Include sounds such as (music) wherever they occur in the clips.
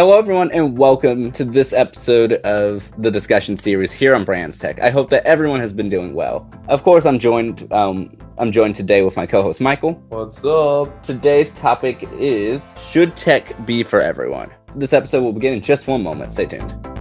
Hello, everyone, and welcome to this episode of the discussion series here on Brands Tech. I hope that everyone has been doing well. Of course, I'm joined. Um, I'm joined today with my co-host Michael. What's up? Today's topic is: Should tech be for everyone? This episode will begin in just one moment. Stay tuned.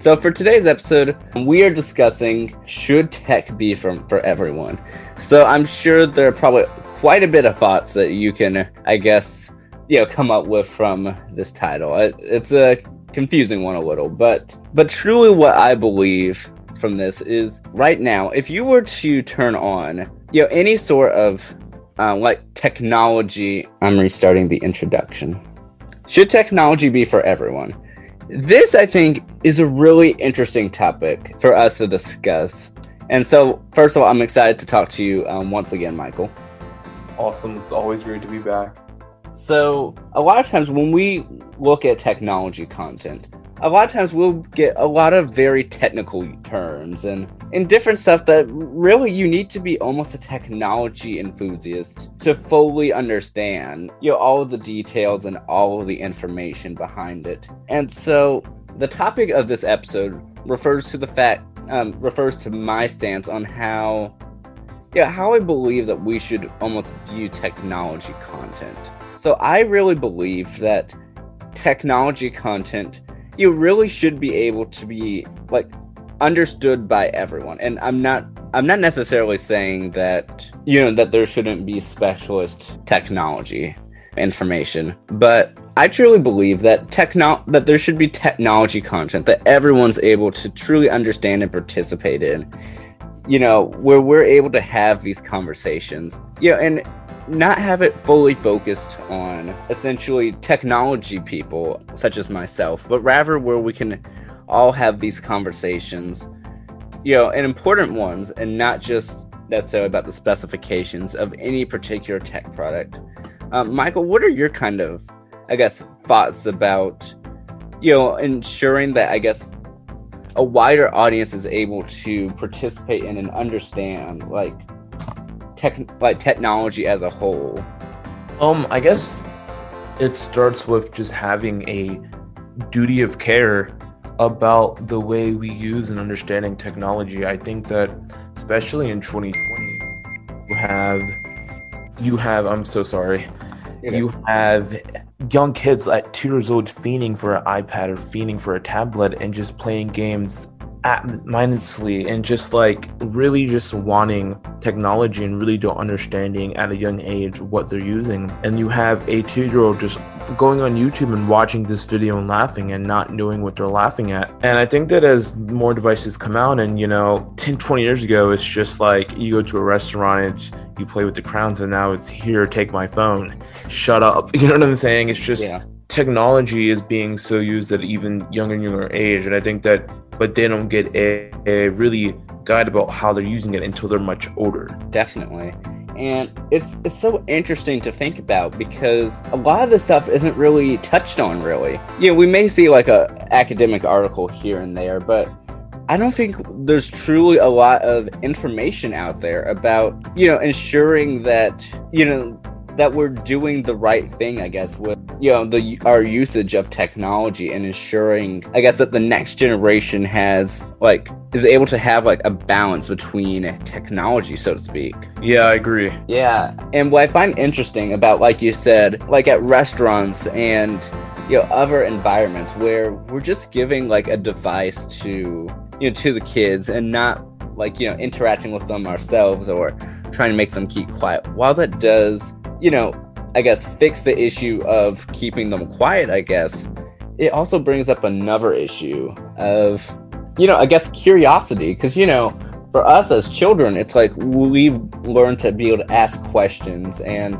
So for today's episode, we are discussing should tech be from for everyone. So I'm sure there are probably quite a bit of thoughts that you can, I guess, you know, come up with from this title. It's a confusing one a little, but but truly, what I believe from this is right now, if you were to turn on, you know, any sort of uh, like technology, I'm restarting the introduction. Should technology be for everyone? This, I think, is a really interesting topic for us to discuss. And so, first of all, I'm excited to talk to you um, once again, Michael. Awesome. It's always great to be back. So, a lot of times when we look at technology content, a lot of times we'll get a lot of very technical terms and, and different stuff that really you need to be almost a technology enthusiast to fully understand you know all of the details and all of the information behind it and so the topic of this episode refers to the fact um, refers to my stance on how yeah how i believe that we should almost view technology content. So i really believe that technology content you really should be able to be like understood by everyone. And i'm not i'm not necessarily saying that you know that there shouldn't be specialist technology information but i truly believe that techno that there should be technology content that everyone's able to truly understand and participate in you know where we're able to have these conversations you know and not have it fully focused on essentially technology people such as myself, but rather where we can all have these conversations, you know, and important ones, and not just necessarily about the specifications of any particular tech product. Um, Michael, what are your kind of, I guess, thoughts about, you know, ensuring that I guess a wider audience is able to participate in and understand, like, tech like technology as a whole? Um, I guess it starts with just having a duty of care about the way we use and understanding technology. I think that especially in 2020, you have you have I'm so sorry. You have young kids at two years old fiending for an iPad or fiending for a tablet and just playing games mindlessly and just like really just wanting technology and really don't understanding at a young age what they're using. And you have a two-year-old just going on youtube and watching this video and laughing and not knowing what they're laughing at. And i think that as more devices come out and you know 10 20 years ago it's just like you go to a restaurant and you play with the crowns and now it's here take my phone. Shut up. (laughs) You know what i'm saying? It's just yeah. technology is being so used at even younger and younger age and i think that but they don't get a, a really guide about how they're using it until they're much older. Definitely. And it's it's so interesting to think about because a lot of this stuff isn't really touched on really. You know we may see like a academic article here and there but i don't think there's truly a lot of information out there about you know ensuring that you know that we're doing the right thing, I guess, with you know the our usage of technology and ensuring, I guess, that the next generation has like is able to have like a balance between technology, so to speak. Yeah, I agree. Yeah, and what I find interesting about, like you said, like at restaurants and you know other environments where we're just giving like a device to you know to the kids and not like you know interacting with them ourselves or trying to make them keep quiet while that does you know, I guess fix the issue of keeping them quiet, I guess, it also brings up another issue of, you know, I guess curiosity. Because, you know, for us as children, it's like we've learned to be able to ask questions and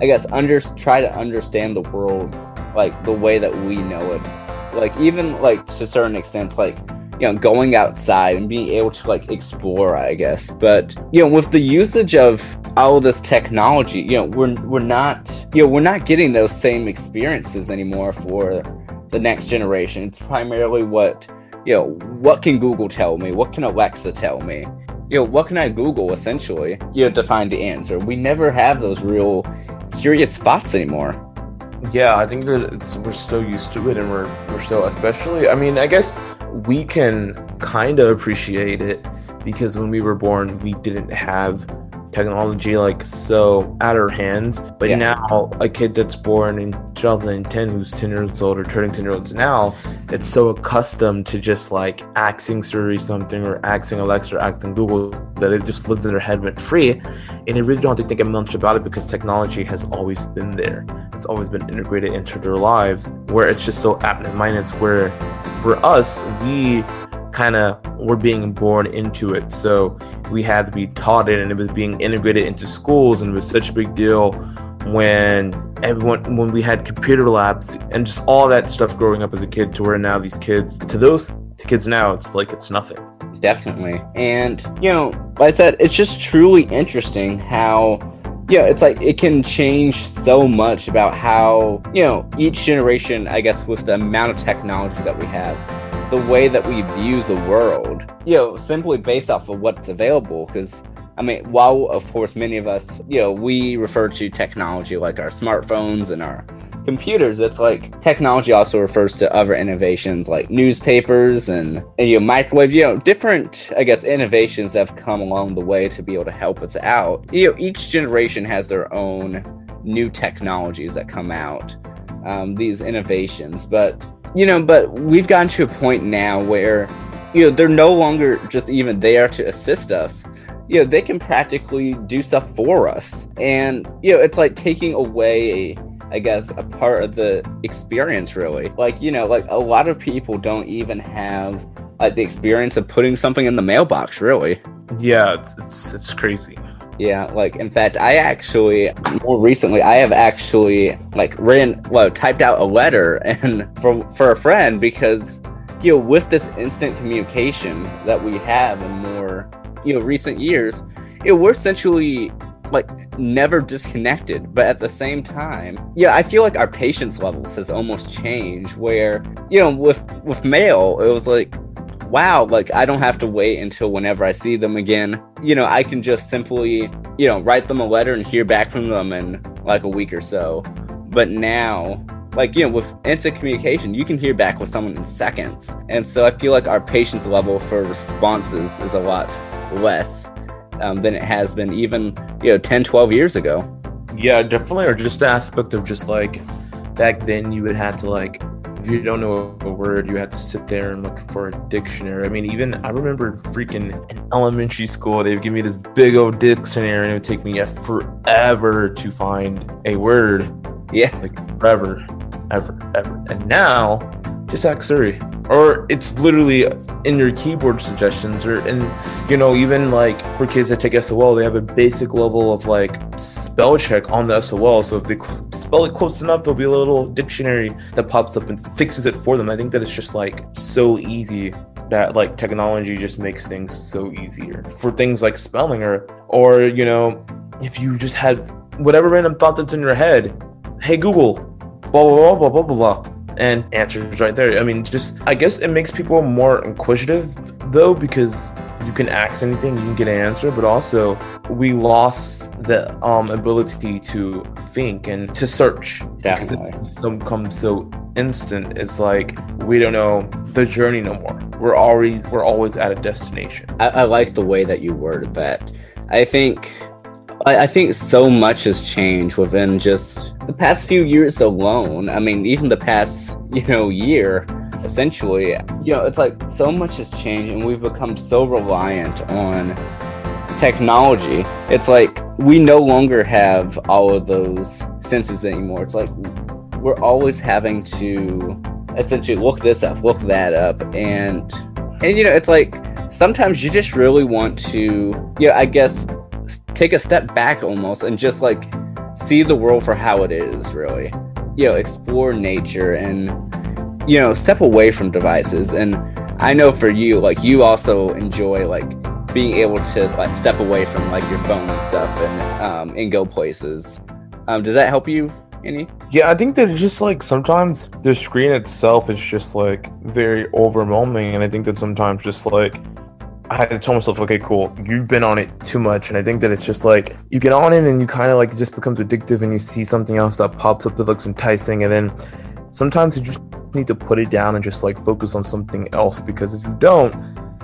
I guess under try to understand the world like the way that we know it. Like even like to certain extent, like you know going outside and being able to like explore i guess but you know with the usage of all this technology you know we're we're not you know we're not getting those same experiences anymore for the next generation. It's primarily what you know, what can Google tell me? What can Alexa tell me? You know, what can I Google essentially, you know, to find the answer? We never have those real curious spots anymore. Yeah, I think that we're so used to it and we're, we're so, especially, I mean, I guess we can kind of appreciate it because when we were born, we didn't have technology like so at our hands. But yeah. now, a kid that's born in 2010 who's 10 years old or turning 10 years old now, it's so accustomed to just like axing Siri something or axing Alexa or asking Google that it just lives in their head rent free. And they really don't have to think much about it because technology has always been there. It's always been integrated into their lives where it's just so apt and minded. Where for us, we kind of were being born into it. So we had to be taught it, and it was being integrated into schools, and it was such a big deal when everyone when we had computer labs and just all that stuff growing up as a kid to where now these kids to those to kids now it's like it's nothing. Definitely. And you know like i said it's just truly interesting how yeah, it's like it can change so much about how, you know, each generation, I guess, with the amount of technology that we have, the way that we view the world, you know, simply based off of what's available. Because, I mean, while of course many of us, you know, we refer to technology like our smartphones and our computers, it's like technology also refers to other innovations like newspapers and, and you know, microwave, you know, different, I guess, innovations that have come along the way to be able to help us out. You know, each generation has their own new technologies that come out, um, these innovations, but you know, but we've gotten to a point now where, you know, they're no longer just even there to assist us. You know, they can practically do stuff for us. And, you know, it's like taking away, I guess, a part of the experience, really. Like, you know, like a lot of people don't even have like the experience of putting something in the mailbox, really. Yeah, it's, it's, it's crazy. Yeah, like in fact, I actually more recently I have actually like written well typed out a letter (laughs) and for for a friend because you know with this instant communication that we have in more you know recent years, know, we're essentially like never disconnected. But at the same time yeah i feel like our patience levels has almost changed where you know with with mail it was like wow, like I don't have to wait until whenever I see them again. You know, I can just simply, you know, write them a letter and hear back from them in like a week or so. But now, like, you know, with instant communication, you can hear back with someone in seconds. And so I feel like our patience level for responses is a lot less um, than it has been even, you know, 10, 12 years ago. Yeah, definitely. Or just aspect of just like back then you would have to like if you don't know a word, you have to sit there and look for a dictionary. I mean, even I remember freaking in elementary school, they would give me this big old dictionary and it would take me forever to find a word. Yeah. Like forever, ever, ever. And now, just ask Siri. Or it's literally in your keyboard suggestions, or in, you know, even like for kids that take SOL, they have a basic level of like spell check on the SOL. So if they spell it close enough, there'll be a little dictionary that pops up and fixes it for them. I think that it's just like so easy that like technology just makes things so easier for things like spelling or or you know if you just had whatever random thought that's in your head, hey Google, blah blah blah blah blah blah, and answers right there. I mean, just I guess it makes people more inquisitive though because you can ask anything, you can get an answer, but also we lost the um, ability to think and to search. Definitely. It becomes so instant. It's like we don't know the journey no more. We're always we're always at a destination. I, I like the way that you worded that. I think I, I think so much has changed within just the past few years alone. I mean, even the past (laughs) you know year essentially you know it's like so much has changed and we've become so reliant on technology it's like we no longer have all of those senses anymore. It's like we're always having to essentially look this up look that up. And and you know it's like sometimes you just really want to you know i guess take a step back almost and just like see the world for how it is really. You know explore nature and you know, step away from devices. And I know for you, like you also enjoy like being able to like step away from like your phone and stuff and um, and go places. Um, does that help you any? Yeah, I think that it's just like sometimes the screen itself is just like very overwhelming, and I think that sometimes just like I had to tell myself, okay, cool, you've been on it too much, and I think that it's just like you get on it and you kind of like it just becomes addictive, and you see something else that pops up that looks enticing, and then sometimes you just need to put it down and just like focus on something else because if you don't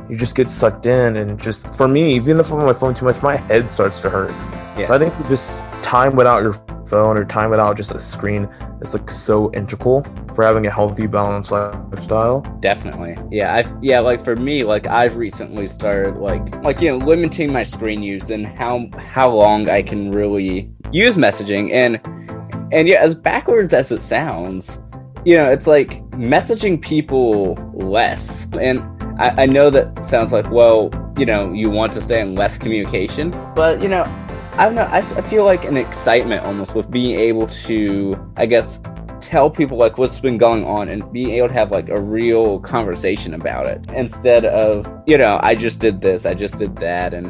you just get sucked in and just for me even if i'm on my phone too much my head starts to hurt yeah. so i think just time without your phone or time without just a screen is like so integral for having a healthy balanced lifestyle definitely yeah i yeah like for me like i've recently started like like you know limiting my screen use and how how long i can really use messaging and and yeah as backwards as it sounds you know, it's like messaging people less. And I, I know that sounds like, well, you know, you want to stay in less communication, but you know, I don't know. I, I feel like an excitement almost with being able to, I guess, tell people like what's been going on and being able to have like a real conversation about it instead of, you know, I just did this, I just did that, and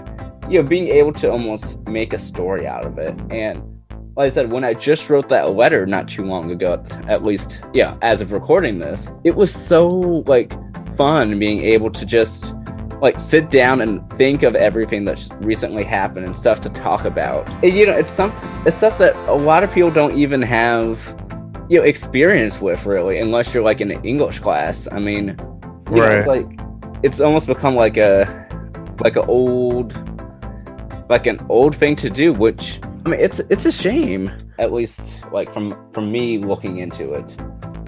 you know, being able to almost make a story out of it. And like I said, when I just wrote that letter not too long ago, at least, yeah, as of recording this, it was so like fun being able to just like sit down and think of everything that's recently happened and stuff to talk about. And, you know, it's some it's stuff that a lot of people don't even have you know experience with really, unless you're like in an English class. I mean, right. Know, it's like it's almost become like a like an old like an old thing to do, which I mean, it's it's a shame, at least like from from me looking into it.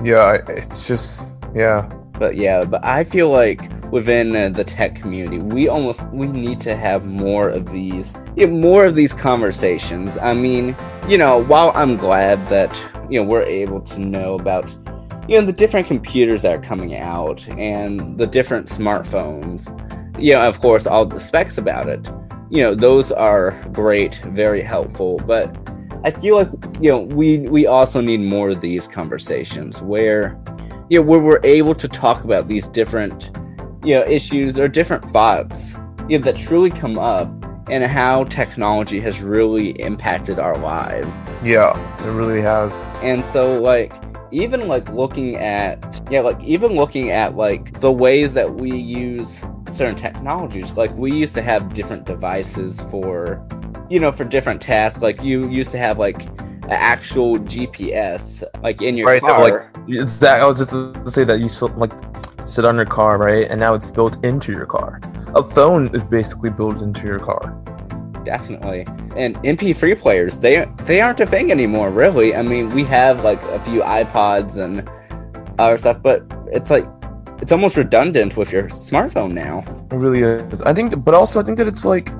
Yeah, it's just yeah. But yeah, but I feel like within uh, the tech community, we almost we need to have more of these, know, more of these conversations. I mean, you know, while I'm glad that you know we're able to know about you know the different computers that are coming out and the different smartphones, you know, of course, all the specs about it you know those are great very helpful but i feel like you know we we also need more of these conversations where you know where we're able to talk about these different you know issues or different thoughts you know that truly come up and how technology has really impacted our lives yeah it really has and so like even like looking at yeah like even looking at like the ways that we use certain technologies. Like we used to have different devices for, you know, for different tasks. Like you used to have like actual GPS, like in your right, car. like it's that. I was just to say that you like sit on your car, right? And now it's built into your car. A phone is basically built into your car. Definitely. And MP3 players, they they aren't a thing anymore, really. I mean, we have like a few iPods and other stuff, but it's like it's almost redundant with your smartphone now. It really is. I think, but also I think that it's like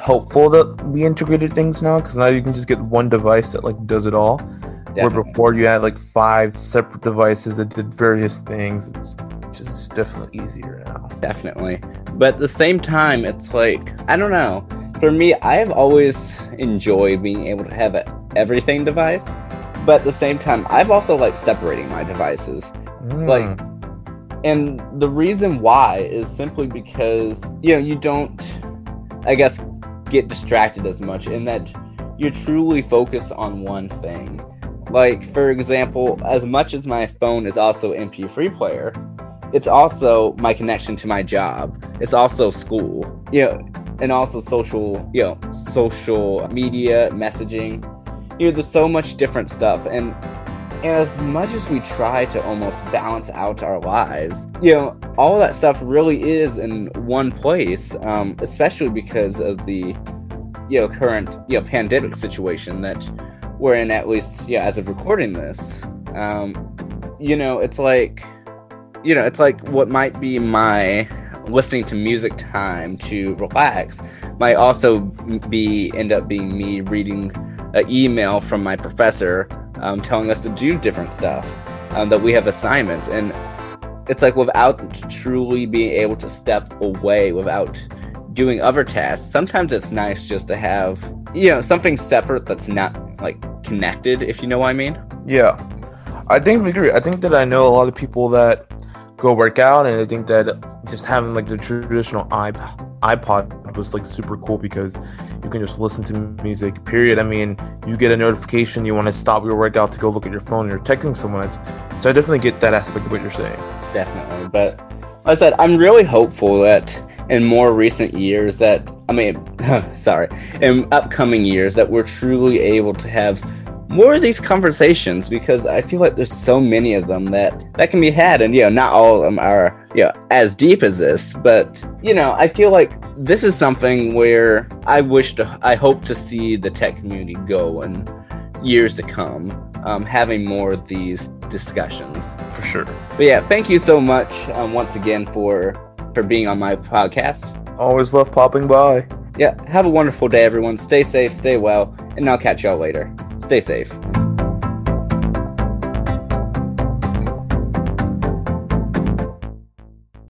helpful that we integrated things now because now you can just get one device that like does it all. Definitely. Where before you had like five separate devices that did various things. It's just it's definitely easier now. Definitely. But at the same time, it's like, I don't know. For me, I've always enjoyed being able to have an everything device. But at the same time, I've also like separating my devices. Mm. Like, and the reason why is simply because, you know, you don't, I guess, get distracted as much in that you're truly focused on one thing. Like, for example, as much as my phone is also MP3 player, it's also my connection to my job. It's also school, you know, and also social, you know, social media, messaging. You know, there's so much different stuff. And as much as we try to almost balance out our lives, you know, all that stuff really is in one place, um, especially because of the, you know, current, you know, pandemic situation that we're in, at least, yeah, as of recording this. Um, you know, it's like, you know, it's like what might be my listening to music time to relax might also be end up being me reading an email from my professor um, telling us to do different stuff, um, that we have assignments. And it's like without truly being able to step away, without doing other tasks, sometimes it's nice just to have, you know, something separate that's not like connected, if you know what I mean. Yeah. I think we agree. I think that I know a lot of people that go work out, and I think that just having like the traditional iPod was like super cool because You can just listen to music. Period. I mean, you get a notification, you want to stop your workout to go look at your phone. You're texting someone. So I definitely get that aspect of what you're saying. Definitely, but like I said, I'm really hopeful that in more recent years that I mean, (laughs) sorry, in upcoming years that we're truly able to have more of these conversations because I feel like there's so many of them that that can be had, and you know, not all of them are you know as deep as this, but you know, I feel like this is something where I wish to, I hope to see the tech community go in years to come, um, having more of these discussions for sure. But yeah, thank you so much um, once again for for being on my podcast. Always love popping by. Yeah, have a wonderful day, everyone. Stay safe, stay well, and I'll catch y'all later. Stay safe.